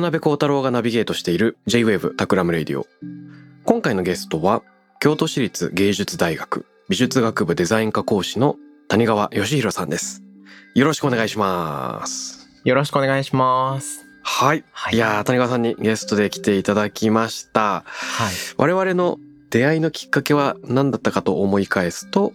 渡邉康太郎がナビゲートしている J-Wave タクラムレディオ。今回のゲストは、京都市立芸術大学美術学部デザイン科講師の谷川嘉浩さんです。よろしくお願いします。よろしくお願いします。はい。はい、いやー、谷川さんにゲストで来ていただきました。はい。我々の出会いのきっかけは何だったかと思い返すと、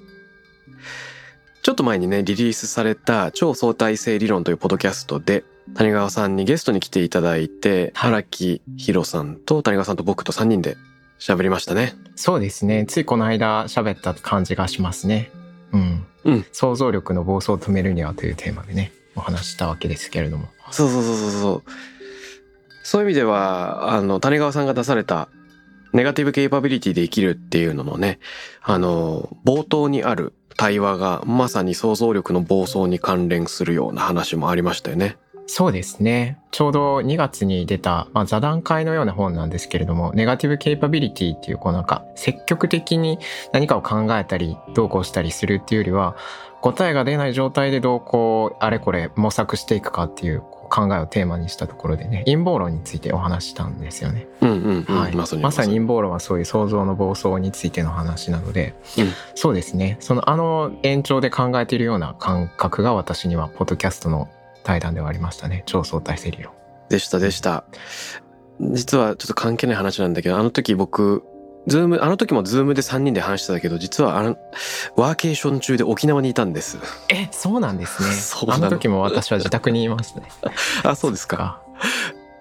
ちょっと前にね、リリースされた超相対性理論というポッドキャストで、谷川さんにゲストに来ていただいて、はい荒木宏さんと谷川さんと僕と3人で喋りましたね。そうですね。ついこの間喋った感じがしますね。うん。うん想像力の暴走を止めるにはというテーマでね、お話ししたわけですけれども。そうそうそうそうそう。そういう意味では、あの、谷川さんが出された、ネガティブケイパビリティで生きるっていうののね、あの、冒頭にある対話がまさに想像力の暴走に関連するような話もありましたよね。そうですね。ちょうど2月に出た、まあ、座談会のような本なんですけれども、ネガティブケイパビリティっていう、こうなんか、積極的に何かを考えたり、どうこうしたりするっていうよりは、答えが出ない状態でどうこう、あれこれ模索していくかっていう考えをテーマにしたところでね、陰謀論についてお話ししたんですよね。うんうんうん。はい、まさに。まさに陰謀論はそういう想像の暴走についての話なので、うんそうですねそのあの延長で考えているような感覚が私にはポッドキャストの対談ではありましたね超相対性理論でしたでした。実はちょっと関係ない話なんだけど、あの時僕、ズーム、あの時もズームで3人で話してたけど、実はあの、ワーケーション中で沖縄にいたんです。えそうなんですねそあの時も私は自宅にいましたね あ、そうですか。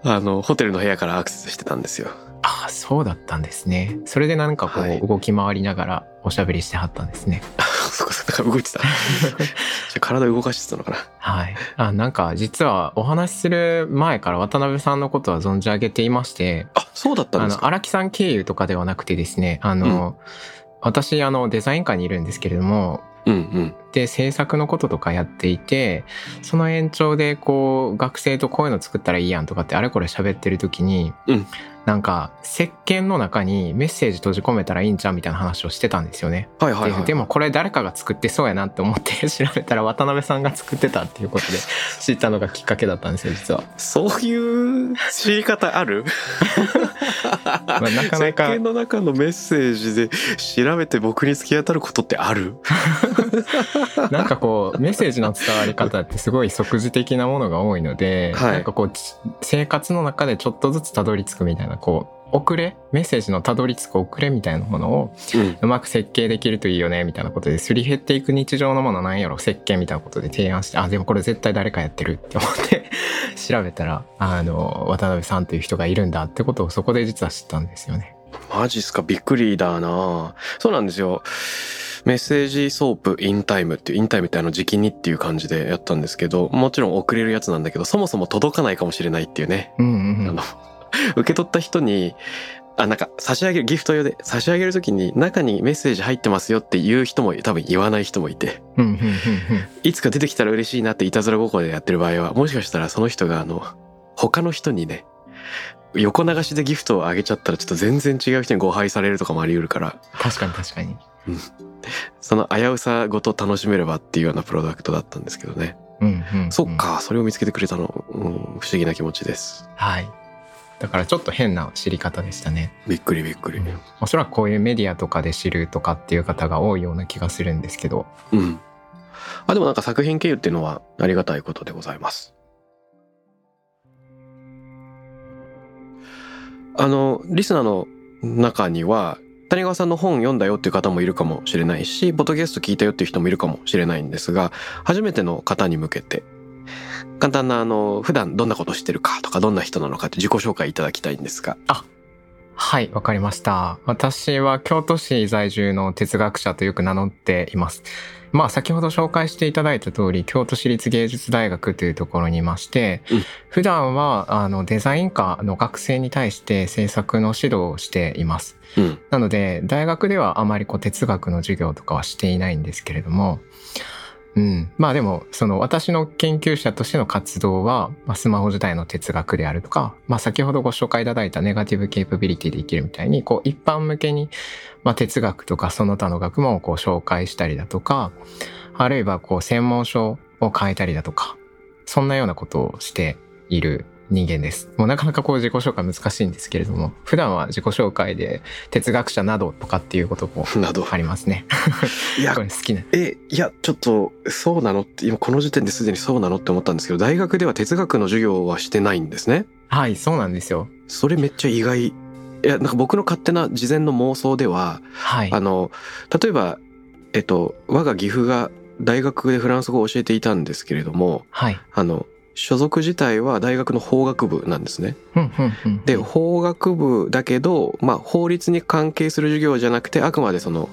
あの、ホテルの部屋からアクセスしてたんですよ。あそうだったんですねそれでなんかこういう動き回りながらおしゃべりしてはったんですね そこそこ、だから動いてた。じゃあ体動かしてたのかな。はいあなんか実はお話しする前から渡辺さんのことは存じ上げていましてあ、そうだったんあですか。の荒木さん経由とかではなくてですねあの、私あのデザイン科にいるんですけれどもうんうん。で制作のこととかやっていてその延長でこう学生とこういうの作ったらいいやんとかってあれこれ喋ってる時に、うんなんか石鹸の中にメッセージ閉じ込めたらいいんちゃうみたいな話をしてたんですよね。はいはいはい。ででもこれ誰かが作ってそうやなって思って調べたら渡辺さんが作ってたっていうことで 知ったのがきっかけだったんですよ実は。そういう知り方ある？まあなかなか石鹸の中のメッセージで調べて僕に突き当たることってある？なんかこうメッセージの伝わり方ってすごい即時的なものが多いので、はいなんかこうち生活の中でちょっとずつたどり着くみたいなこう遅れメッセージのたどり着く遅れみたいなものをうん。うまく設計できるといいよねみたいなことですり減っていく日常のものなんやろ設計みたいなことで提案してあでもこれ絶対誰かやってるって思って 調べたらあの渡辺さんという人がいるんだってことをそこで実は知ったんですよね。マジっすか？びっくりだなそうなんですよ。メッセージソープインタイムっていう、インタイムってあの時期にっていう感じでやったんですけど、もちろん遅れるやつなんだけど、そもそも届かないかもしれないっていうね。うんうんうんあの、受け取った人に、あ、なんか差し上げる、ギフト用で差し上げるときに中にメッセージ入ってますよって言う人も多分言わない人もいて、いつか出てきたら嬉しいなっていたずら心でやってる場合は、もしかしたらその人があの、他の人にね、横流しでギフトをあげちゃったらちょっと全然違う人に誤配されるとかもあり得るから、確かに確かに。その危うさごと楽しめればっていうようなプロダクトだったんですけどね。うんうんうんそっか、それを見つけてくれたの、うん、不思議な気持ちです。はい。だからちょっと変な知り方でしたね。びっくりびっくり。うんおそらくこういうメディアとかで知るとかっていう方が多いような気がするんですけど。うん。あ、でもなんか作品経由っていうのはありがたいことでございます。あの、リスナーの中には、谷川さんの本読んだよっていう方もいるかもしれないし、ポッドキャスト聞いたよっていう人もいるかもしれないんですが、初めての方に向けて、簡単なあの、普段どんなことしてるかとか、どんな人なのかって自己紹介いただきたいんですが。はい、わかりました。私は京都市在住の哲学者とよく名乗っています。まあ先ほど紹介していただいた通り、京都市立芸術大学というところにいまして、うん普段はあのデザイン科の学生に対して制作の指導をしています。うん。なので、大学ではあまりこう哲学の授業とかはしていないんですけれども、うん。まあでも、その私の研究者としての活動は、まあ、スマホ時代の哲学であるとか、まあ先ほどご紹介いただいたネガティブケイパビリティで生きるみたいに、こう一般向けに、まあ哲学とかその他の学問をこう紹介したりだとか、あるいはこう専門書を変えたりだとか、そんなようなことをしている人間です。もうなかなかこう自己紹介難しいんですけれども、普段は自己紹介で哲学者などとかっていうこともなど。ありますね。いや こ、れ好きな。え、いや、ちょっと、そうなの？って、今この時点ですでにそうなのって思ったんですけど、大学では哲学の授業はしてないんですね。はい、そうなんですよ。それめっちゃ意外。いや、なんか僕の勝手な事前の妄想では、はい。あの、例えば、えっと、我が岐阜が大学でフランス語を教えていたんですけれども、はい。あの、所属自体は大学の法学部なんですね。で、法学部だけど、まあ、法律に関係する授業じゃなくて、あくまでその、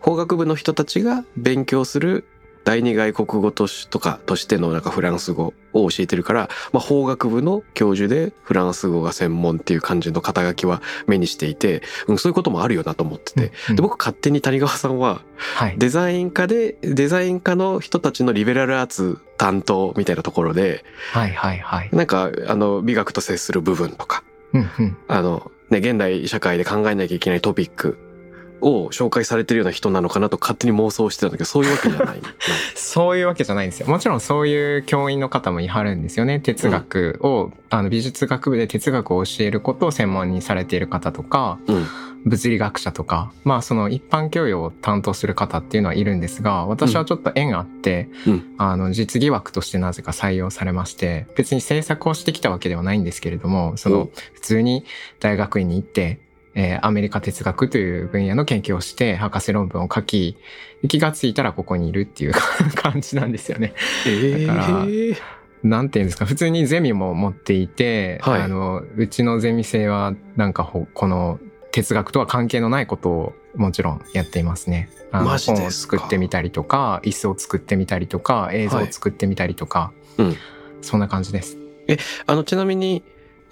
法学部の人たちが勉強する第二外国語としとかとしてのなんかフランス語を教えてるから、まあ、法学部の教授でフランス語が専門っていう感じの肩書きは目にしていて、うん、そういうこともあるよなと思ってて。うんで、僕勝手に谷川さんははい。デザイン科で、デザイン科の人たちのリベラルアーツ担当みたいなところで、はいはいはい。なんか、あの、美学と接する部分とか、うんうん。あの、ね、現代社会で考えなきゃいけないトピックを紹介されてるような人なのかなと勝手に妄想してたんだけど、そういうわけじゃない。そういうわけじゃないんですよ。もちろんそういう教員の方もいはるんですよね。哲学を、あの美術学部で哲学を教えることを専門にされている方とか、うん。物理学者とか、まあその一般教養を担当する方っていうのはいるんですが、私はちょっと縁があって、うん。あの実技枠としてなぜか採用されまして、別に制作をしてきたわけではないんですけれども、そおの普通に大学院に行って、えーアメリカ哲学という分野の研究をして博士論文を書き、気がついたらここにいるっていう 感じなんですよね。ええだからなんていうんですか、普通にゼミも持っていて、はい。あの、うちのゼミ生はなんかほこの哲学とは関係のないことをもちろんやっていますね。あのマジですか？本を作ってみたりとか、椅子を作ってみたりとか、映像を作ってみたりとか、うんそんな感じです。あの、ちなみに、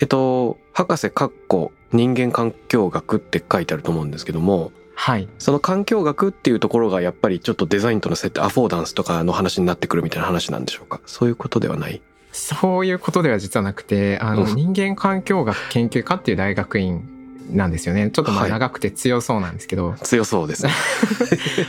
えっと、博士かっこ人間環境学って書いてあると思うんですけども、はい。その環境学っていうところがやっぱりちょっとデザインとの設定、アフォーダンスとかの話になってくるみたいな話なんでしょうか？そういうことではない？そういうことでは実はなくて、あの、うん人間環境学研究科っていう大学院なんですよね。ちょっとまあはい長くて強そうなんですけど、強そうですね。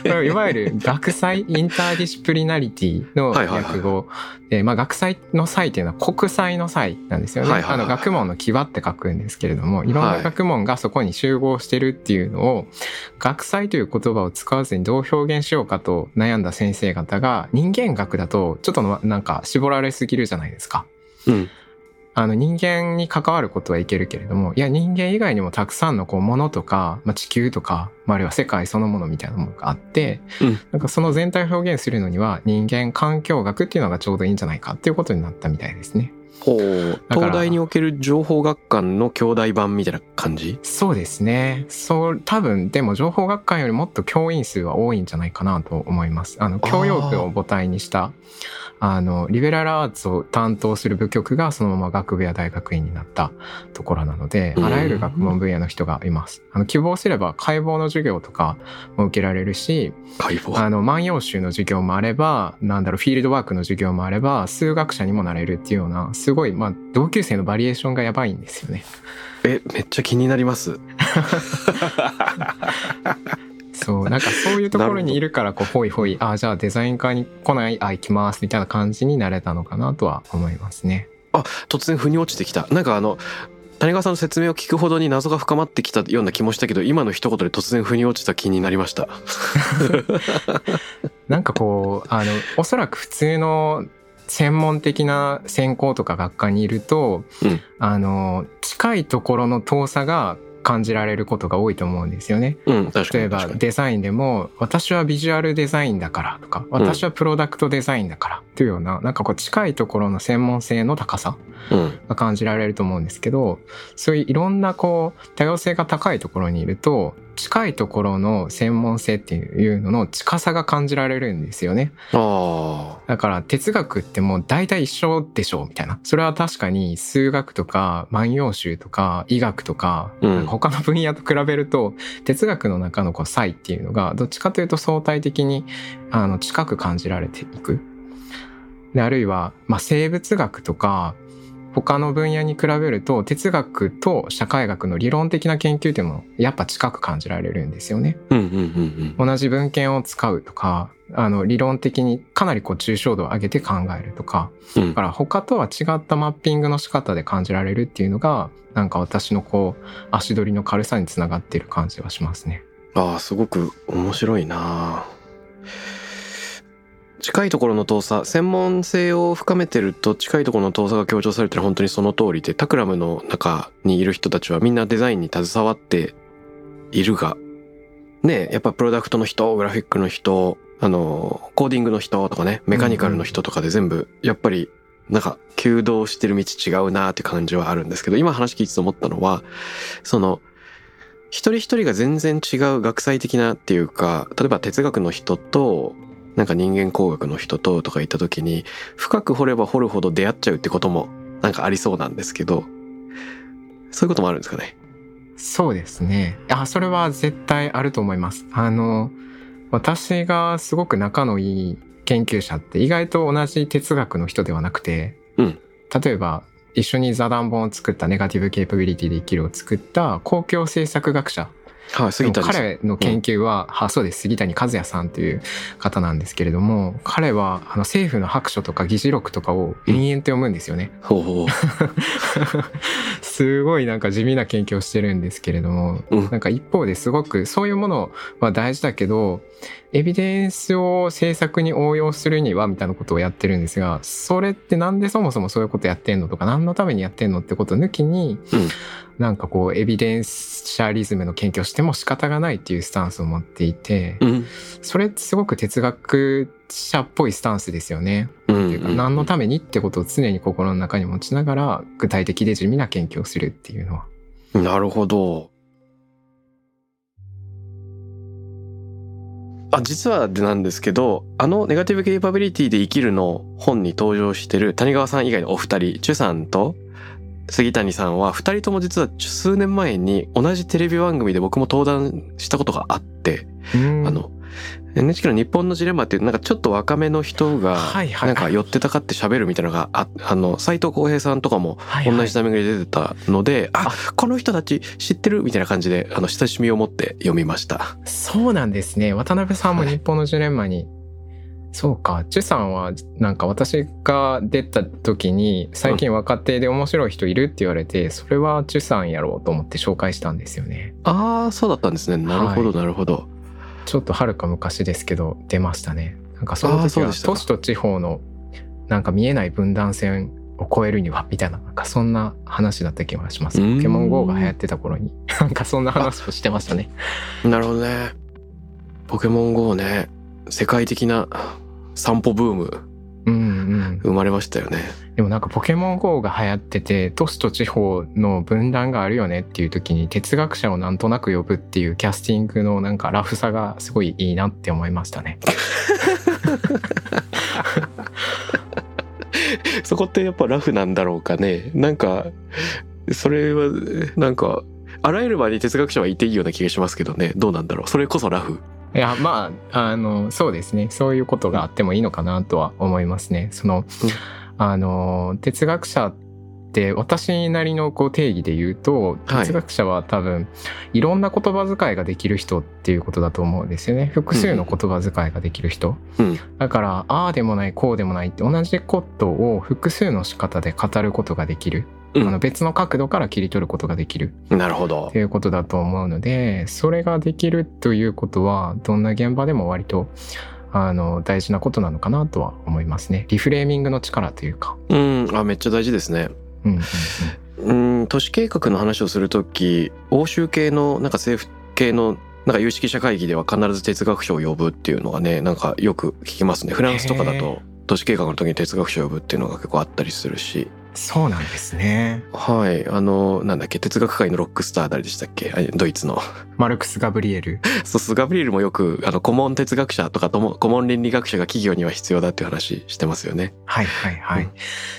いわゆる学祭インターディシプリナリティのはいはいはい訳語で、まあ、学祭の祭っていうのは国際の祭なんですよね。はいはいはいあの学問の際って書くんですけれどもいろんな学問がそこに集合してるっていうのを、学祭という言葉を使わずにどう表現しようかと悩んだ先生方が人間学だとちょっとのなんか絞られすぎるじゃないですか。うん。あの人間に関わることはいけるけれども、いや人間以外にもたくさんのこうものとか、まあ、地球とか、まあ、あるいは世界そのものみたいなものがあって、うんなんかその全体を表現するのには人間環境学っていうのがちょうどいいんじゃないかっていうことになったみたいですね。東大における情報学館の兄弟版みたいな感じ？そうですね。そう、多分でも情報学館よりもっと教員数は多いんじゃないかなと思います。あの、教養部を母体にした、あの、リベラルアーツを担当する部局がそのまま学部や大学院になったところなので、うんあらゆる学問分野の人がいます。あの、希望すれば解剖の授業とかも受けられるし、解剖。あの、万葉集の授業もあれば、なんだろう、フィールドワークの授業もあれば、数学者にもなれるっていうような、すごい、まあ、同級生のバリエーションがやばいんですよね。え、めっちゃ気になります。そう、なんかそういうところにいるから、こう、ほいほい、ああ、じゃあデザイン科に来ない、あ、行きます、みたいな感じになれたのかなとは思いますね。突然腑に落ちてきた。なんかあの、谷川さんの説明を聞くほどに謎が深まってきたような気もしたけど、今の一言で突然腑に落ちた気になりました。なんかこう、あの、おそらく普通の専門的な専攻とか学科にいると、うんあの、近いところの遠さが感じられることが多いと思うんですよね。うん、例えば。デザインでも私はビジュアルデザインだからとか私はプロダクトデザインだからというようななんかこう近いところの専門性の高さうん、が感じられると思うんですけどそういういろんなこう多様性が高いところにいると近いところの専門性っていうのの近さが感じられるんですよね。あだから哲学ってもう大体一緒でしょうみたいな。それは確かに数学とか万葉集とか医学とか、うんなんか他の分野と比べると哲学の中のこう差異っていうのがどっちかというと相対的にあの近く感じられていく。であるいは、まあ、生物学とか他の分野に比べると哲学と社会学の理論的な研究っていうのもやっぱ近く感じられるんですよね。あ、うんうんうんうん。同じ文献を使うとかあの理論的にかなりこう抽象度を上げて考えるとかうんだから他とは違ったマッピングの仕方で感じられるっていうのがなんか私のこう足取りの軽さにつながっている感じはしますね。ああ、すごく面白いな近いところの遠さ、専門性を深めてると近いところの遠さが強調されてる本当にその通りで、タクラムの中にいる人たちはみんなデザインに携わっているが、ねやっぱプロダクトの人、グラフィックの人、あの、コーディングの人とかね、メカニカルの人とかで全部、やっぱり、なんか、弓道してる道違うなって感じはあるんですけど、今話聞いてて思ったのは、その、一人一人が全然違う学際的なっていうか、例えば哲学の人と、なんか人間工学の人ととか言った時に、深く掘れば掘るほど出会っちゃうってこともなんかありそうなんですけど、そういうこともあるんですかね？そうですね。あ、それは絶対あると思います。あの、私がすごく仲のいい研究者って意外と同じ哲学の人ではなくて、うん例えば一緒に座談本を作ったネガティブ・ケイパビリティで生きるを作った公共政策学者はい、杉谷。彼の研究は、あそうです杉谷和也さんという方なんですけれども彼はあの政府の白書とか議事録とかを延々と読むんですよね。ほうほう。すごいなんか地味な研究をしてるんですけれども、うんなんか一方ですごくそういうものは大事だけどエビデンスを政策に応用するにはみたいなことをやってるんですがそれってなんでそもそもそういうことやってんのとか何のためにやってんのってことを抜きに、うんなんかこうエビデンスシャリズムの研究をしても仕方がないっていうスタンスを持っていて、うん。それってすごく哲学者っぽいスタンスですよね。うん。っていうか何のためにってことを常に心の中に持ちながら具体的で地味な研究をするっていうのは。なるほど。あ、実はでなんですけど、あのネガティブケイパビリティで生きるの本に登場してる谷川さん以外のお二人、チュさんと杉谷さんは二人とも実は数年前に同じテレビ番組で僕も登壇したことがあって、あの、NHK の日本のジレンマっていうなんかちょっと若めの人がはいはいなんか寄ってたかって喋るみたいなのがああの斎藤浩平さんとかもはいはい同じタイミングで出てたので、あこの人たち知ってるみたいな感じであの親しみを持って読みました。そうなんですね。渡辺さんも日本のジレンマに。そうか。チュさんは、なんか私が出た時に、最近若手で面白い人いるって言われて、それはチュさんやろうと思って紹介したんですよね。ああそうだったんですね。なるほど、はいなるほど。ちょっとはるか昔ですけど、出ましたね。なんかその時は、都市と地方の、なんか見えない分断線を超えるには、みたいな、なんかそんな話だった気がします。ポケモン GO が流行ってた頃に、なんかそんな話をしてましたね。なるほどね。ポケモン GO ね世界的な散歩ブーム。生まれましたよね。でもなんかポケモン GO が流行ってて都市と地方の分断があるよねっていう時に哲学者をなんとなく呼ぶっていうキャスティングのなんかラフさがすごいいいなって思いましたね。そこってやっぱラフなんだろうかね。なんか、それは、なんか、あらゆる場に哲学者はいていいような気がしますけどね。どうなんだろう。それこそラフ。いやまああのそうですね。そういうことがあってもいいのかなとは思いますね。その、あの哲学者って私なりのこう定義で言うとはい。哲学者は多分いろんな言葉遣いができる人っていうことだと思うんですよね。複数の言葉遣いができる人、うん。だからああでもないこうでもないって同じことを複数の仕方で語ることができる、うんあの別の角度から切り取ることができる。なるほど。って。いうことだと思うのでそれができるということはどんな現場でも割とあの大事なことなのかなとは思いますね。リフレーミングの力というか。うん、あ、めっちゃ大事ですね。うんうんうん。うん、ん都市計画の話をするとき欧州系のなんか政府系のなんか有識者会議では必ず哲学者を呼ぶっていうのがねなんかよく聞きますね。フランスとかだへと都市計画の時に哲学者を呼ぶっていうのが結構あったりするしそうなんですね。はいあのなんだっけ哲学界のロックスター誰でしたっけ？あドイツのマルクス・ガブリエル。そうスガブリエルもよくあの顧問哲学者とかとも顧問倫理学者が企業には必要だっていう話してますよねはいはいはい。うん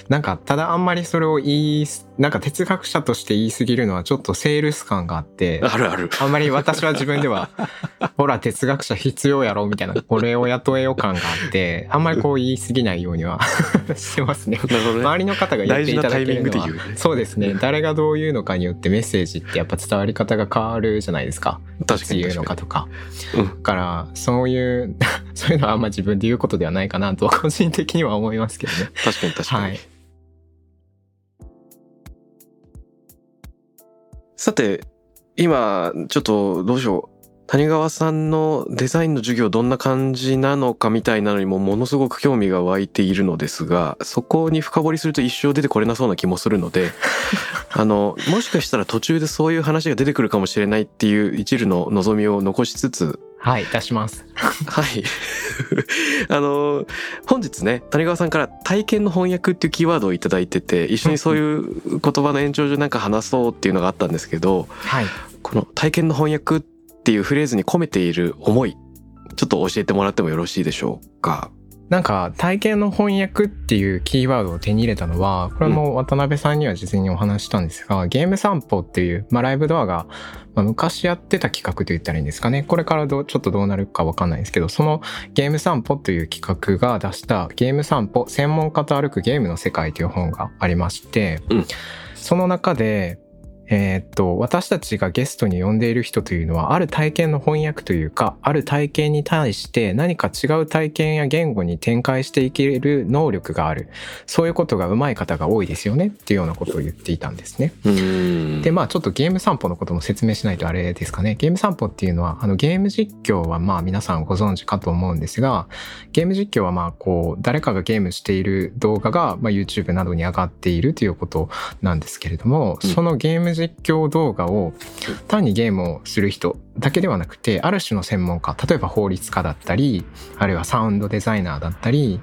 なんか、ただあんまりそれを言いす、なんか哲学者として言い過ぎるのはちょっとセールス感があって、あるあるあんまり私は自分では、ほら哲学者必要やろみたいな、これを雇えよ感があって、あんまりこう言い過ぎないようには してますね。なるほどね周りの方が言ねそうですね。誰がどう言うのかによってメッセージってやっぱ伝わり方が変わるじゃないですか。確かに言うの確かかとか。うんだから、そういう、そういうのはあんま自分で言うことではないかなと、個人的には思いますけどね。に 確かに確かに、はい。さて今ちょっとどうしよう谷川さんのデザインの授業どんな感じなのかみたいなのにもものすごく興味が湧いているのですがそこに深掘りすると一生出てこれなそうな気もするので あのもしかしたら途中でそういう話が出てくるかもしれないっていう一縷の望みを残しつつはい、出します。はい あの本日ね谷川さんから体験の翻訳っていうキーワードをいただいてて一緒にそういう言葉の延長上なんか話そうっていうのがあったんですけどはい。この体験の翻訳っていうフレーズに込めている思いちょっと教えてもらってもよろしいでしょうか？なんか体験の翻訳っていうキーワードを手に入れたのはこれも渡辺さんには事前にお話ししたんですが、ゲーム散歩っていう、まあ、ライブドアが、まあ、昔やってた企画と言ったらいいんですかね。これからどうちょっとどうなるかわかんないんですけどそのゲーム散歩という企画が出したゲーム散歩専門家と歩くゲームの世界という本がありまして、うん。その中でえーっと、私たちがゲストに呼んでいる人というのは、ある体験の翻訳というか、ある体験に対して何か違う体験や言語に展開していける能力がある。そういうことが上手い方が多いですよねっていうようなことを言っていたんですね。で、まあちょっとゲーム散歩のことも説明しないとあれですかね。ゲーム散歩っていうのは、あのゲーム実況はまあ皆さんご存知かと思うんですが、ゲーム実況はまあこう、誰かがゲームしている動画がまあ YouTube などに上がっているということなんですけれども、うんそのゲーム実況動画を単にゲームをする人だけではなくて、ある種の専門家、例えば法律家だったり、あるいはサウンドデザイナーだったり、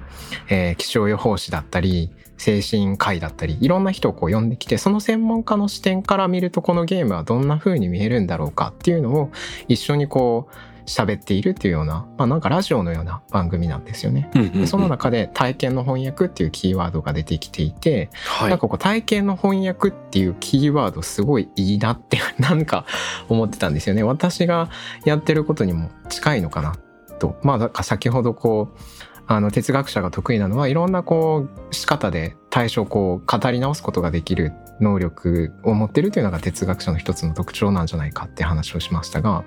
えー気象予報士だったり、精神科医だったり、いろんな人をこう呼んできて、その専門家の視点から見ると、このゲームはどんな風に見えるんだろうかっていうのを一緒にこう喋っているっていうような、まあなんかラジオのような番組なんですよね。うんうんうんでその中で体験の翻訳っていうキーワードが出てきていて、はいなんかこう体験の翻訳っていうキーワードすごいいいなって なんか思ってたんですよね。私がやってることにも近いのかなと。まあだから先ほどこうあの哲学者が得意なのはいろんなこう仕方で対象をこう語り直すことができる能力を持ってるというのが哲学者の一つの特徴なんじゃないかって話をしましたが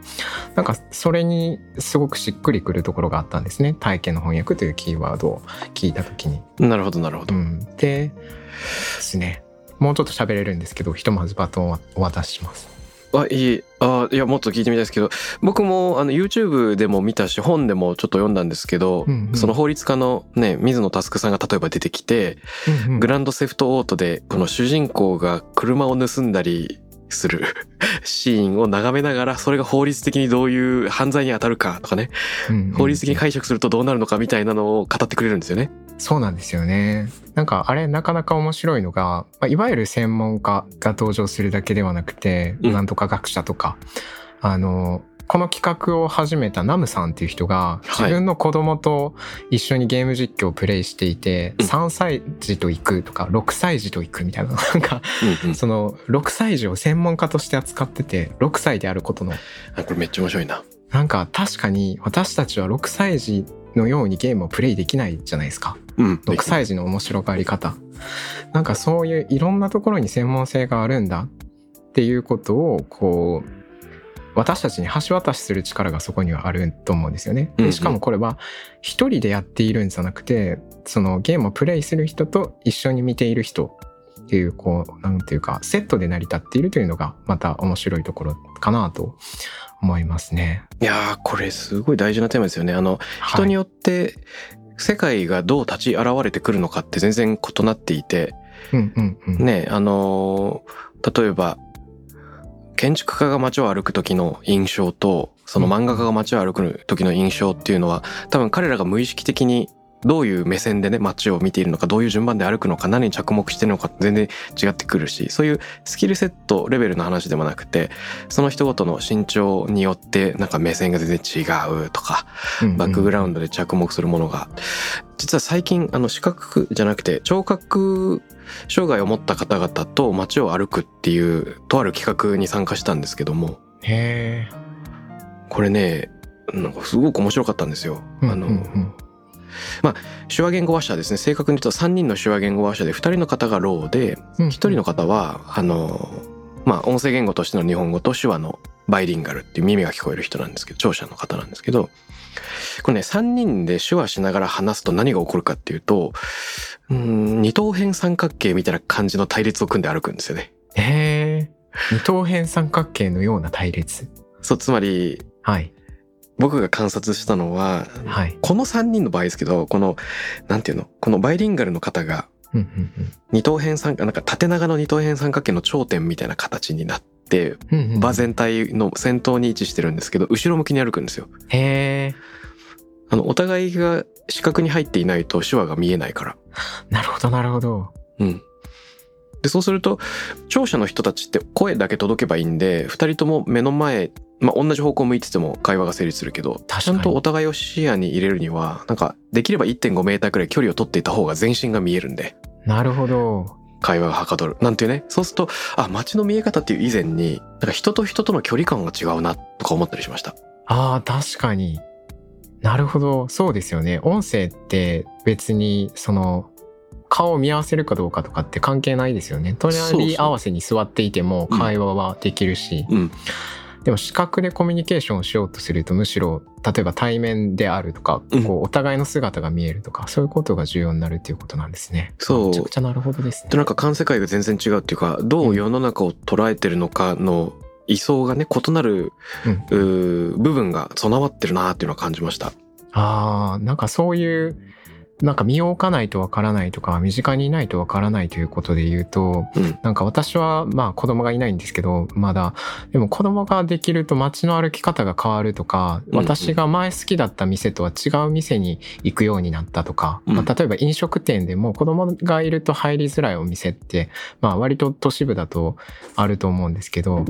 なんかそれにすごくしっくりくるところがあったんですね体験の翻訳というキーワードを聞いた時に。なるほどなるほど、うん、でですねもうちょっと喋れるんですけどひとまずバトンをお渡しします。あいい。あいやもっと聞いてみたいですけど僕もあの YouTube でも見たし本でもちょっと読んだんですけど、うんうん。その法律家のね水野佑さんが例えば出てきて、うんうん。グランドセフトオートでこの主人公が車を盗んだりする シーンを眺めながらそれが法律的にどういう犯罪に当たるかとかね。うんうん法律的に解釈するとどうなるのかみたいなのを語ってくれるんですよね。そうなんですよね。なんかあれなかなか面白いのが、まあ、いわゆる専門家が登場するだけではなくて、うん。なんとか学者とかあのこの企画を始めたナムさんっていう人がはい。自分の子供と一緒にゲーム実況をプレイしていて、うん。3歳児と行くとか6歳児と行くみたいな なんかうんうん。その6歳児を専門家として扱ってて6歳であることの。あこれめっちゃ面白いな。なんか確かに私たちは6歳児のようにゲームをプレイできないじゃないですか。うん、6歳児の面白がり方。なんかそういういろんなところに専門性があるんだっていうことをこう私たちに橋渡しする力がそこにはあると思うんですよね。でしかもこれは一人でやっているんじゃなくてそのゲームをプレイする人と一緒に見ている人っていうこうなんていうかセットで成り立っているというのがまた面白いところかなと思いますね。いやーこれすごい大事なテーマですよね。あの人によよって世界がどう立ち現れてくるのかって全然異なっていてうんうんうん。ねあのー例えば建築家が街を歩く時の印象とその漫画家が街を歩く時の印象っていうのは多分彼らが無意識的にどういう目線でね街を見ているのかどういう順番で歩くのか何に着目してるのか全然違ってくるしそういうスキルセットレベルの話でもなくてその人ごとの身長によってなんか目線が全然違うとかバックグラウンドで着目するものが実は最近あの視覚じゃなくて聴覚障害を持った方々と街を歩くっていうとある企画に参加したんですけどもへえ。これねなんかすごく面白かったんですよ。あの、うんうん手話言語話者ですね正確に言うと3人の手話言語話者で2人の方がろうでうん1人の方はあのまあ音声言語としての日本語と手話のバイリンガルっていう耳が聞こえる人なんですけど聴者の方なんですけどこれね3人で手話しながら話すと何が起こるかっていうとうん二等辺三角形みたいな感じの対立を組んで歩くんですよね。へえ。二等辺三角形のような対立。そうつまりはい。僕が観察したのははい。この3人の場合ですけどこのなんていうの？このバイリンガルの方が二等辺三なんか縦長の二等辺三角形の頂点みたいな形になって。場全体の先頭に位置してるんですけど後ろ向きに歩くんですよ。へえ。あのお互いが視覚に入っていないと手話が見えないから。なるほどなるほど。うん。でそうすると聴者の人たちって声だけ届けばいいんで二人とも目の前まあ同じ方向向いてても会話が成立するけどちゃんとお互いを視野に入れるにはなんかできれば1.5メーターくらい距離を取っていた方が全身が見えるんでなるほど。会話がはかどるなんていうねそうするとあ街の見え方っていう以前になんか人と人との距離感が違うなとか思ったりしましたああ、確かに。なるほど。そうですよね。音声って別に、その、顔を見合わせるかどうかとかって関係ないですよね。隣合わせに座っていてもうん会話はできるし、うんでも視覚でコミュニケーションをしようとするとむしろ例えば対面であるとか、うんこうお互いの姿が見えるとかそういうことが重要になるっていうことなんですね。そうめちゃくちゃなるほどですねで。なんか感世界が全然違うっていうかどう世の中を捉えてるのかの位相がね異なる、うん部分が備わってるなっていうのは感じましたああ、なんかそういう、なんか身を置かないとわからないとか、身近にいないとわからないということで言うと、うん。なんか私はまあ子供がいないんですけど、まだ、でも子供ができると街の歩き方が変わるとか、うん。うん私が前好きだった店とは違う店に行くようになったとか、うん。まあ、例えば飲食店でも子供がいると入りづらいお店って、まあ割と都市部だとあると思うんですけど、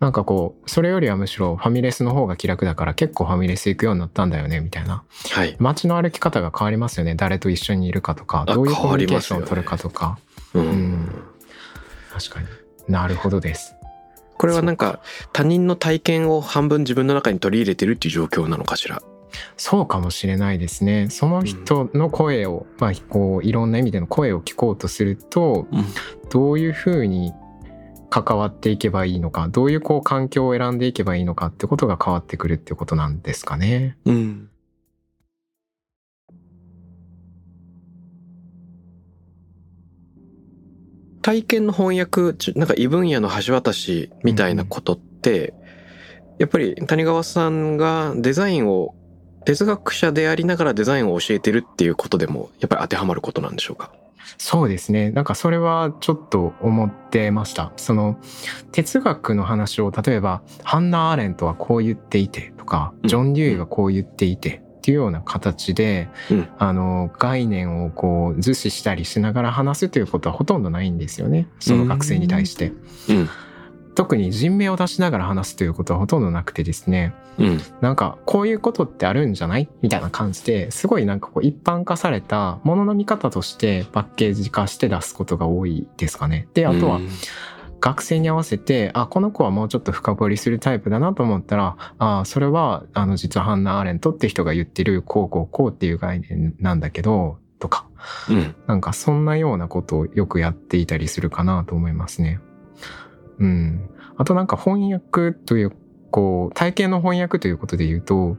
なんかこう、それよりはむしろファミレスの方が気楽だから結構ファミレス行くようになったんだよね、みたいな。はい、街の歩き方が変わりますよね。誰と一緒にいるかとか、あどういうコミュニケーションを取るかとか。うんうん確かに。なるほどです。これはなんか他人の体験を半分自分の中に取り入れてるっていう状況なのかしら？そうかもしれないですね。その人の声を、まあ、こう、いろんな意味での声を聞こうとすると、うんどういうふうに関わっていけばいいのか、どういうこう環境を選んでいけばいいのかってことが変わってくるってことなんですかね。うん体験の翻訳なんか異分野の橋渡しみたいなことって、やっぱり谷川さんがデザインを哲学者でありながらデザインを教えてるっていうことでもやっぱり当てはまることなんでしょうか？そうですね。なんかそれはちょっと思ってました。その哲学の話を例えばハンナ・アーレントはこう言っていてとか、うんジョン・デューイがこう言っていてっていうような形で、うんあの概念をこう図示したりしながら話すということはほとんどないんですよね。その学生に対して。うん特に人名を出しながら話すということはほとんどなくてですね。うんなんかこういうことってあるんじゃないみたいな感じですごいなんかこう一般化されたものの見方としてパッケージ化して出すことが多いですかね。であとはうん学生に合わせてあこの子はもうちょっと深掘りするタイプだなと思ったらあそれはあの実はハンナ・アーレントって人が言ってるこうこうこうっていう概念なんだけどとかうんなんかそんなようなことをよくやっていたりするかなと思いますね。うん。あとなんか翻訳という、こう、体験の翻訳ということで言うと、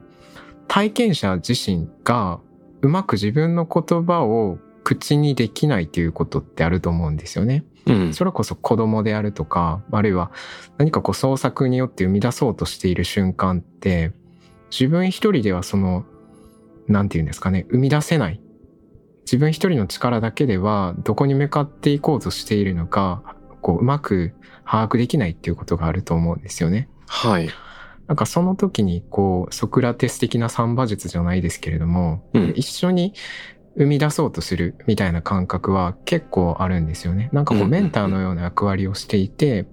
体験者自身がうまく自分の言葉を口にできないということってあると思うんですよね。うんそれこそ子供であるとか、あるいは何かこう創作によって生み出そうとしている瞬間って、自分一人ではその、なんて言うんですかね、生み出せない。自分一人の力だけではどこに向かっていこうとしているのか、こううまく把握できないっていうことがあると思うんですよね。はい。なんかその時にこうソクラテス的な三馬術じゃないですけれども、うん一緒に生み出そうとするみたいな感覚は結構あるんですよね。なんかこうメンターのような役割をしていて、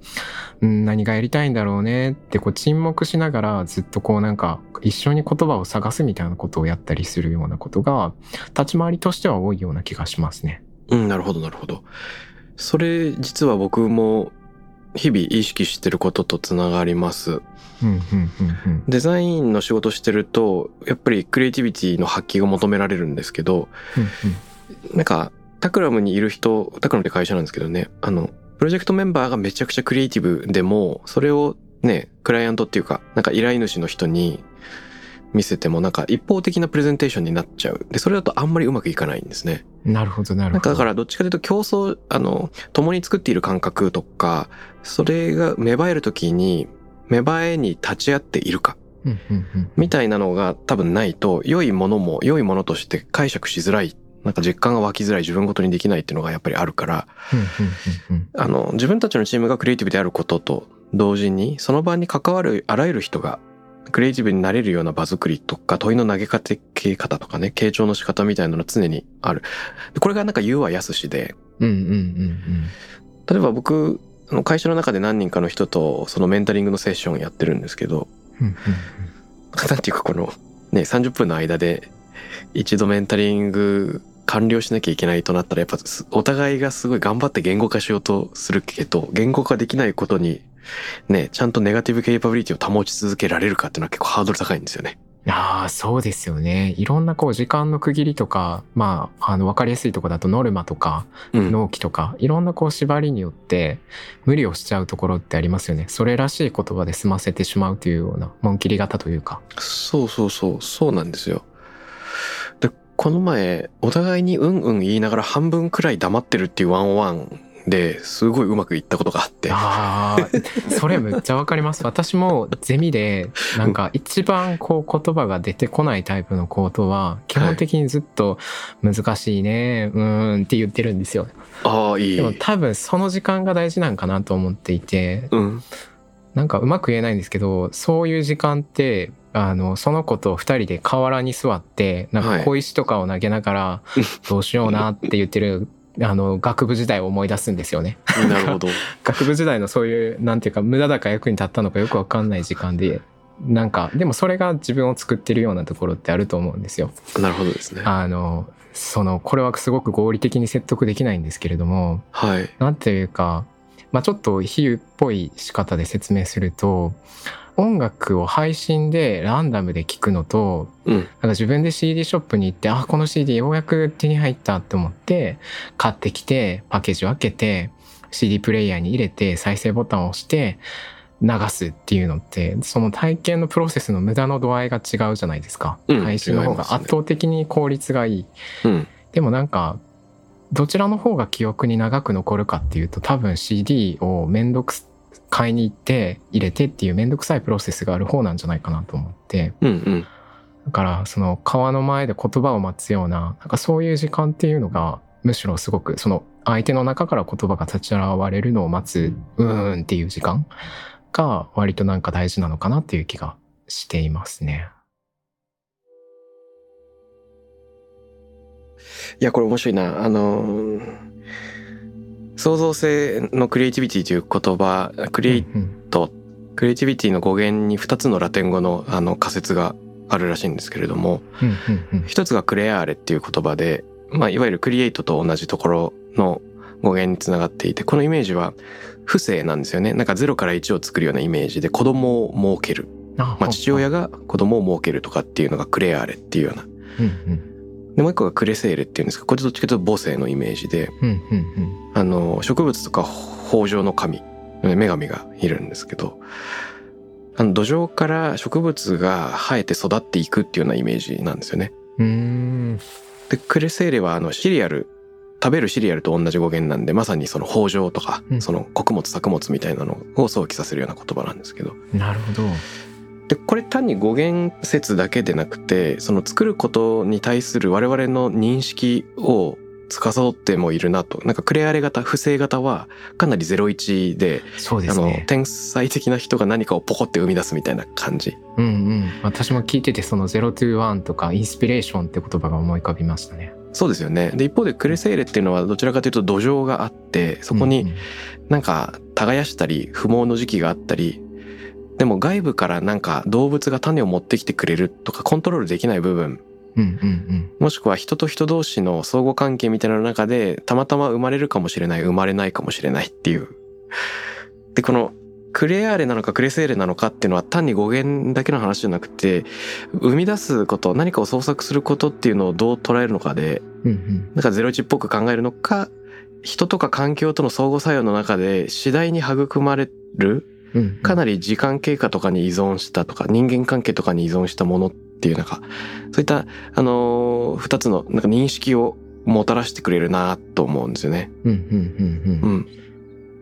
うん、何がやりたいんだろうねってこう沈黙しながらずっとこうなんか一緒に言葉を探すみたいなことをやったりするようなことが立ち回りとしては多いような気がしますね。うん、なるほど、なるほど。それ、実は僕も日々意識してることとつながります。デザインの仕事してると、やっぱりクリエイティビティの発揮が求められるんですけど、うんなんか、タクラムにいる人、タクラムって会社なんですけどね、あの、プロジェクトメンバーがめちゃくちゃクリエイティブでも、それをね、クライアントっていうか、なんか依頼主の人に見せても、なんか一方的なプレゼンテーションになっちゃう。で、それだとあんまりうまくいかないんですね。うんなるほどなるほど。だからどっちかというと競争、あの、共に作っている感覚とか、それが芽生えるときに、芽生えに立ち会っているか、みたいなのが多分ないと、良いものも良いものとして解釈しづらい、なんか実感が湧きづらい自分ごとにできないっていうのがやっぱりあるから、あの、自分たちのチームがクリエイティブであることと同時に、その場に関わるあらゆる人が、クリエイティブになれるような場作りとか、問いの投げかけ方とかね、傾聴の仕方みたいなのが常にある。でこれがなんか言うはやすしで、うんうんうん例えば僕、会社の中で何人かの人とそのメンタリングのセッションやってるんですけど、うんうんなんていうかこのね、30分の間で一度メンタリング完了しなきゃいけないとなったらやっぱすお互いがすごい頑張って言語化しようとするけど、言語化できないことにね、ちゃんとネガティブケイパビリティを保ち続けられるかっていうのは結構ハードル高いんですよね。ああ、そうですよね。いろんなこう時間の区切りとか、まあ、あの、わかりやすいところだとノルマとか、うん。納期とか、いろんなこう縛りによって無理をしちゃうところってありますよね。それらしい言葉で済ませてしまうというような、紋切り型というか。そうそうそう、そうなんですよ。で、この前、お互いにうんうん言いながら半分くらい黙ってるっていうワンオンワンですごいうまくいったことがあって。ああ、それめっちゃわかります。私もゼミで、なんか一番こう言葉が出てこないタイプのことは、基本的にずっと難しいね、うーんって言ってるんですよ。ああ、いいで。も多分その時間が大事なんかなと思っていて、うん。なんかうまく言えないんですけど、そういう時間って、あの、その子と二人で河原に座って、なんはいか小石とかを投げながら、どうしようなって言ってる、あの、学部時代を思い出すんですよね。なるほど。学部時代のそういう、なんていうか、無駄だか役に立ったのかよくわかんない時間で、なんか、でもそれが自分を作ってるようなところってあると思うんですよ。なるほどですね。あの、その、これはすごく合理的に説得できないんですけれども、はい。なんていうか、まあちょっと比喩っぽい仕方で説明すると、音楽を配信でランダムで聴くのと、うん。なんか自分で CD ショップに行って、あ、この CD ようやく手に入ったって思って、買ってきて、パッケージを開けて、CD プレイヤーに入れて、再生ボタンを押して、流すっていうのって、その体験のプロセスの無駄の度合いが違うじゃないですか。うん配信の方が圧倒的に効率がいい。うん。でもなんか、どちらの方が記憶に長く残るかっていうと、多分 CD をめんどくす、買いに行って入れてっていうめんどくさいプロセスがある方なんじゃないかなと思って。うんうん。だから、その川の前で言葉を待つような、なんかそういう時間っていうのが、むしろすごく、その相手の中から言葉が立ち現れるのを待つ、うーんっていう時間が割となんか大事なのかなっていう気がしていますね。いや、これ面白いな。あのー創造性のクリエイティビティという言葉、クリエイうんト、クリエイティビティの語源に2つのラテン語のあの仮説があるらしいんですけれども、うんうんうん一つがクレアーレっていう言葉で、まあ、いわゆるクリエイトと同じところの語源につながっていて、このイメージは不正なんですよね。なんか0から1を作るようなイメージで子供を設ける。あまあ、父親が子供を設けるとかっていうのがクレアーレっていうような。うんうんで、もう一個がクレセーレっていうんですか、これどっちかというと母性のイメージで、うんうんうんあの、植物とか豊穣の神、女神がいるんですけど、あの土壌から植物が生えて育っていくっていうようなイメージなんですよね。うーんで、クレセーレはあのシリアル、食べるシリアルと同じ語源なんで、まさにその豊穣とか、うんその穀物作物みたいなのを想起させるような言葉なんですけど。なるほど。で、これ単に語源説だけでなくて、その作ることに対する我々の認識を司ってもいるなとなんかクレアレ型不正型はかなり01でそうであの。天才的な人が何かをポコって生み出すみたいな感じうんうん。私も聞いててその0 to 1とかインスピレーションって言葉が思い浮かびましたね。そうですよねで一方でクレセーレっていうのはどちらかというと土壌があってそこになんか耕したり不毛の時期があったりでも外部からなんか動物が種を持ってきてくれるとかコントロールできない部分うんうんもしくは人と人同士の相互関係みたいな中でたまたま生まれるかもしれない生まれないかもしれないっていうでこのクレアーレなのかクレセーレなのかっていうのは単に語源だけの話じゃなくて生み出すこと何かを創作することっていうのをどう捉えるのかでうん。うんなんかゼロ値っぽく考えるのか人とか環境との相互作用の中で次第に育まれるうん。うんかなり時間経過とかに依存したとか人間関係とかに依存したものっていうなんかそういったあのー二つのなんか認識をもたらしてくれるなと思うんですよね。うんうんうんうん。うん。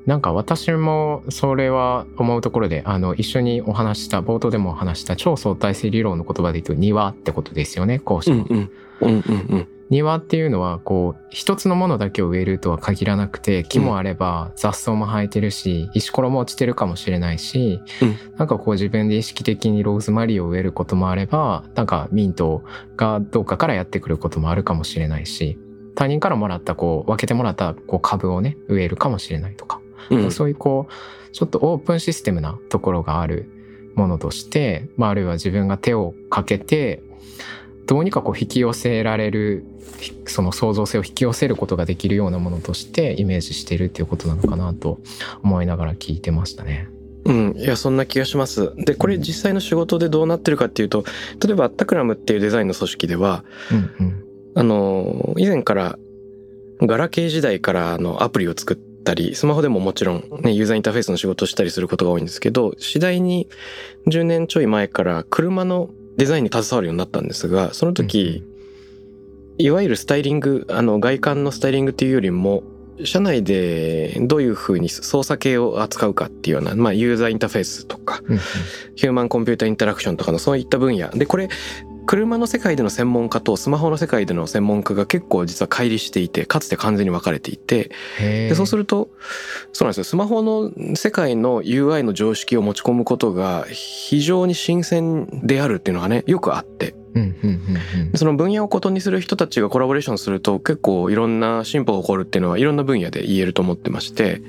なんか私もそれは思うところであの一緒にお話しした冒頭でもお話した超相対性理論の言葉で言うと庭ってことですよね後者の。うんうん。うんうんうん。庭っていうのはこう一つのものだけを植えるとは限らなくて木もあれば雑草も生えてるし石ころも落ちてるかもしれないし、うん。なんかこう自分で意識的にローズマリーを植えることもあればなんかミントがどっかからやってくることもあるかもしれないし他人からもらったこう分けてもらったこう株をね植えるかもしれないとか、うん。そういうこうちょっとオープンシステムなところがあるものとして、まあ、あるいは自分が手をかけてどうにかこう引き寄せられるひその創造性を引き寄せることができるようなものとしてイメージしているっていうことなのかなと思いながら聞いてましたね。うん、いやそんな気がします。でこれ実際の仕事でどうなってるかっていうと例えばアッタクラムっていうデザインの組織ではうんうんあの以前からガラケー時代からあのアプリを作ったりスマホでももちろん、ね、ユーザーインターフェースの仕事をしたりすることが多いんですけど次第に10年ちょい前から車のデザインに携わるようになったんですがその時、いわゆるスタイリングあの外観のスタイリングっていうよりも社内でどういうふうに操作系を扱うかっていうような、まあ、ユーザーインターフェースとかうんうん。ヒューマンコンピューターインタラクションとかのそういった分野。でこれ車の世界での専門家とスマホの世界での専門家が結構実は乖離していてかつて完全に分かれていてでそうするとそうなんですよ。スマホの世界の UI の常識を持ち込むことが非常に新鮮であるっていうのがねよくあって。その分野を異にする人たちがコラボレーションすると結構いろんな進歩が起こるっていうのはいろんな分野で言えると思ってまして。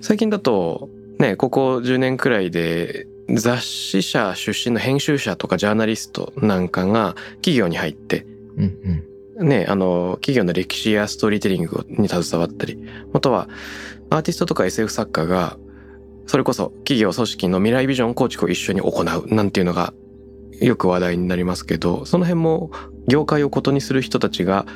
最近だとねここ10年くらいで雑誌社出身の編集者とかジャーナリストなんかが企業に入ってうんうん。ねあの企業の歴史やストーリーテリングに携わったりまたはアーティストとか SF 作家がそれこそ企業組織の未来ビジョン構築を一緒に行うなんていうのがよく話題になりますけどその辺も業界を異にする人たちが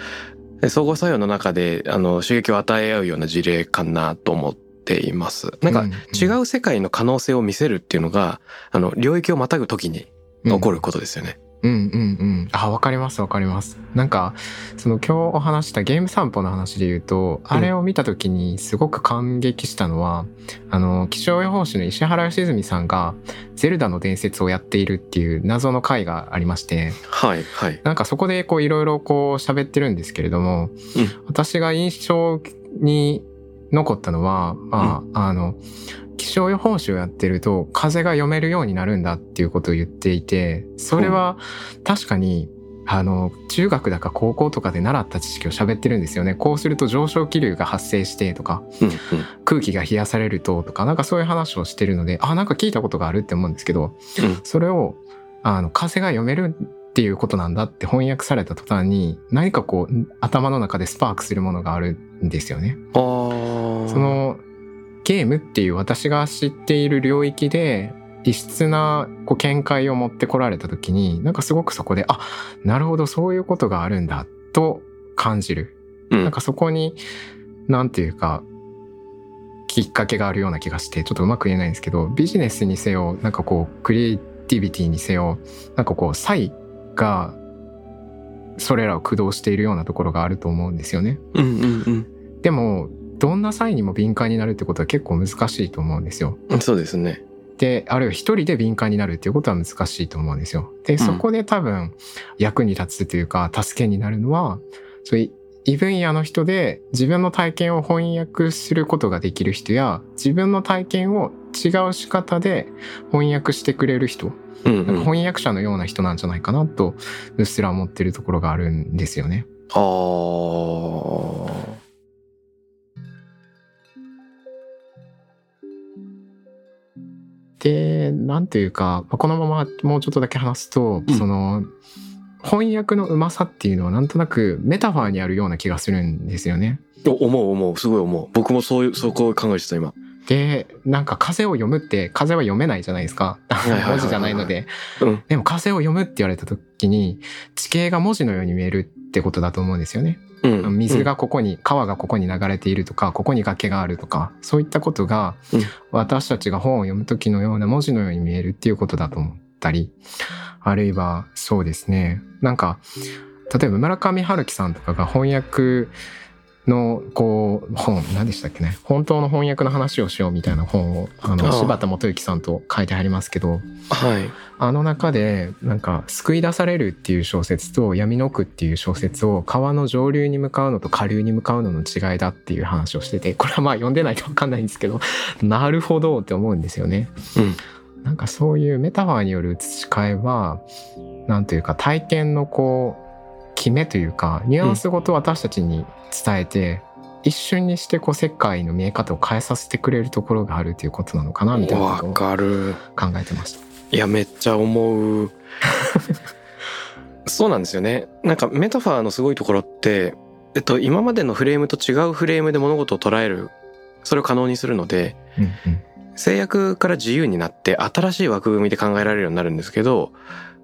相互作用の中であの刺激を与え合うような事例かなと思っています。なんか違う世界の可能性を見せるっていうのがあの領域をまたぐ時に起こることですよね。うんうんうん。あ、わかりますわかります。なんか、その今日お話したゲーム散歩の話で言うと、あれを見た時にすごく感激したのは、あの、気象予報士の石原良純さんが、ゼルダの伝説をやっているっていう謎の回がありまして、はいはい。なんかそこでこういろいろこう喋ってるんですけれども、私が印象に残ったのは、まあ、あの、気象予報士をやってると風が読めるようになるんだっていうことを言っていて、それは確かに、あの、中学だか高校とかで習った知識を喋ってるんですよね。こうすると上昇気流が発生してとか、うんうん。空気が冷やされるととか、なんかそういう話をしてるので、あ、なんか聞いたことがあるって思うんですけど、うん。それを、あの、風が読めるっていうことなんだって翻訳された途端に、何かこう、頭の中でスパークするものがあるんですよね。その、ゲームっていう私が知っている領域で、異質なこう見解を持ってこられた時に、なんかすごくそこで、あ、なるほど、そういうことがあるんだ、と感じる。うんなんかそこに、なんていうか、きっかけがあるような気がして、ちょっとうまく言えないんですけど、ビジネスにせよ、なんかこう、クリエイティビティにせよ、なんかこう、差異が、それらを駆動しているようなところがあると思うんですよね。うんうんでも、どんな際にも敏感になるってことは結構難しいと思うんですよ。うん。そうですね。で、あるいは一人で敏感になるっていうことは難しいと思うんですよ。で、そこで多分役に立つというか、助けになるのは、そういう異分野の人で自分の体験を翻訳することができる人や自分の体験を違う仕方で翻訳してくれる人、うんうん、翻訳者のような人なんじゃないかなとうっすら思ってるところがあるんですよね。あで、なんていうか、まあこのままもうちょっとだけ話すと、うんその、翻訳のうまさっていうのはなんとなくメタファーにあるような気がするんですよね。お思う思うすごい思う僕もそういうそこを考えてた今で、なんか風を読むって、風は読めないじゃないですか。文字じゃないので。うんでも風を読むって言われた時に、地形が文字のように見えるってことだと思うんですよね。うん。水がここに、川がここに流れているとか、ここに崖があるとか、そういったことがうん、私たちが本を読む時のような文字のように見えるっていうことだと思ったり、あるいはそうですね、なんか、例えば村上春樹さんとかが翻訳のこう本何でしたっけね？本当の翻訳の話をしようみたいな本をあの柴田元幸さんと書いてありますけどはい。あの中でなんか救い出されるっていう小説と闇の句っていう小説を川の上流に向かうのと下流に向かうのの違いだっていう話をしてて これはまあ読んでないと分かんないんですけど なるほどって思うんですよね。うん。なんかそういうメタファーによる写し替えはなんというか体験のこう決めというかニュアンスごと私たちに伝えて、一瞬にしてこう世界の見え方を変えさせてくれるところがあるということなのかなみたいなことわをかる。考えてました。いやめっちゃ思う。そうなんですよね。なんかメタファーのすごいところってえっと今までのフレームと違うフレームで物事を捉えるそれを可能にするのでうんうん。制約から自由になって新しい枠組みで考えられるようになるんですけど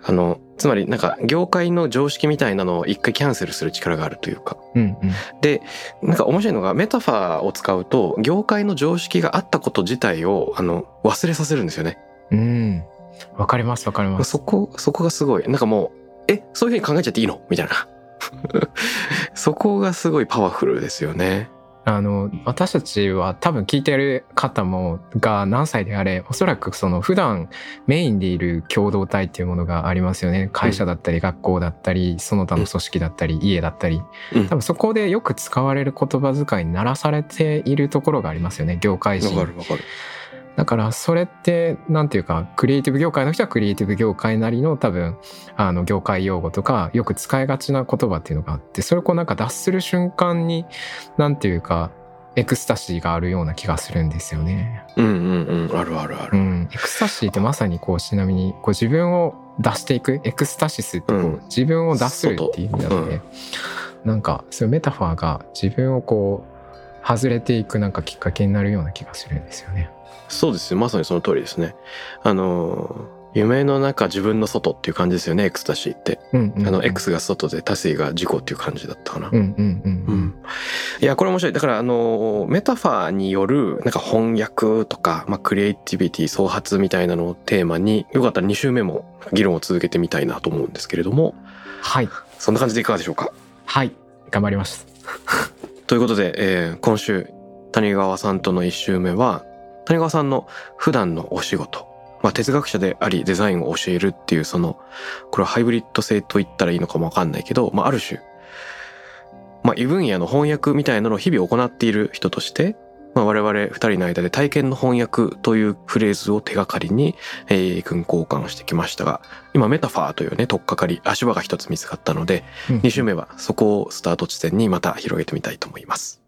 あのつまりなんか業界の常識みたいなのを一回キャンセルする力があるというか。うんうん。でなんか面白いのがメタファーを使うと業界の常識があったこと自体をあの忘れさせるんですよね。うん。わかりますわかります。そこそこがすごい。なんかもうえそういうふうに考えちゃっていいの？みたいな。そこがすごいパワフルですよねあの、私たちは多分聞いてる方も、が何歳であれ、おそらくその普段メインでいる共同体っていうものがありますよね。会社だったり、学校だったり、その他の組織だったり、家だったり。うん多分そこでよく使われる言葉遣いにならされているところがありますよね。業界人。わかるわかるだからそれってなんていうかクリエイティブ業界の人はクリエイティブ業界なりの多分あの業界用語とかよく使いがちな言葉っていうのがあってそれをこうなんか脱する瞬間になんていうかエクスタシーがあるような気がするんですよね。うんうんうん。あるあるある、うん、エクスタシーってまさにこうちなみにこう自分を脱していくエクスタシスってこう、うん。自分を脱するっていう意味なので、なんかそういうメタファーが自分をこう外れていくなんかきっかけになるような気がするんですよね。そうですよまさにその通りですね。あの夢の中自分の外っていう感じですよねエクスタシーって、うんうんうん。あの X が外でタシーが自己っていう感じだったかな、うんうんうんううん。んいやこれ面白い。だからあのメタファーによるなんか翻訳とか、まあ、クリエイティビティ創発みたいなのをテーマによかったら2週目も議論を続けてみたいなと思うんですけれども。はい。そんな感じでいかがでしょうか？はい。頑張ります。ということで、えー今週谷川さんとの1週目は谷川さんの普段のお仕事、まあ、哲学者でありデザインを教えるっていうそのこれはハイブリッド性と言ったらいいのかもわかんないけど、まあ、ある種、まあ、異分野の翻訳みたいなのを日々行っている人として、まあ、我々2人の間で体験の翻訳というフレーズを手がかりに、えー、意見交換してきましたが今メタファーというね取っかかり足場が一つ見つかったのでうん2週目はそこをスタート地点にまた広げてみたいと思います。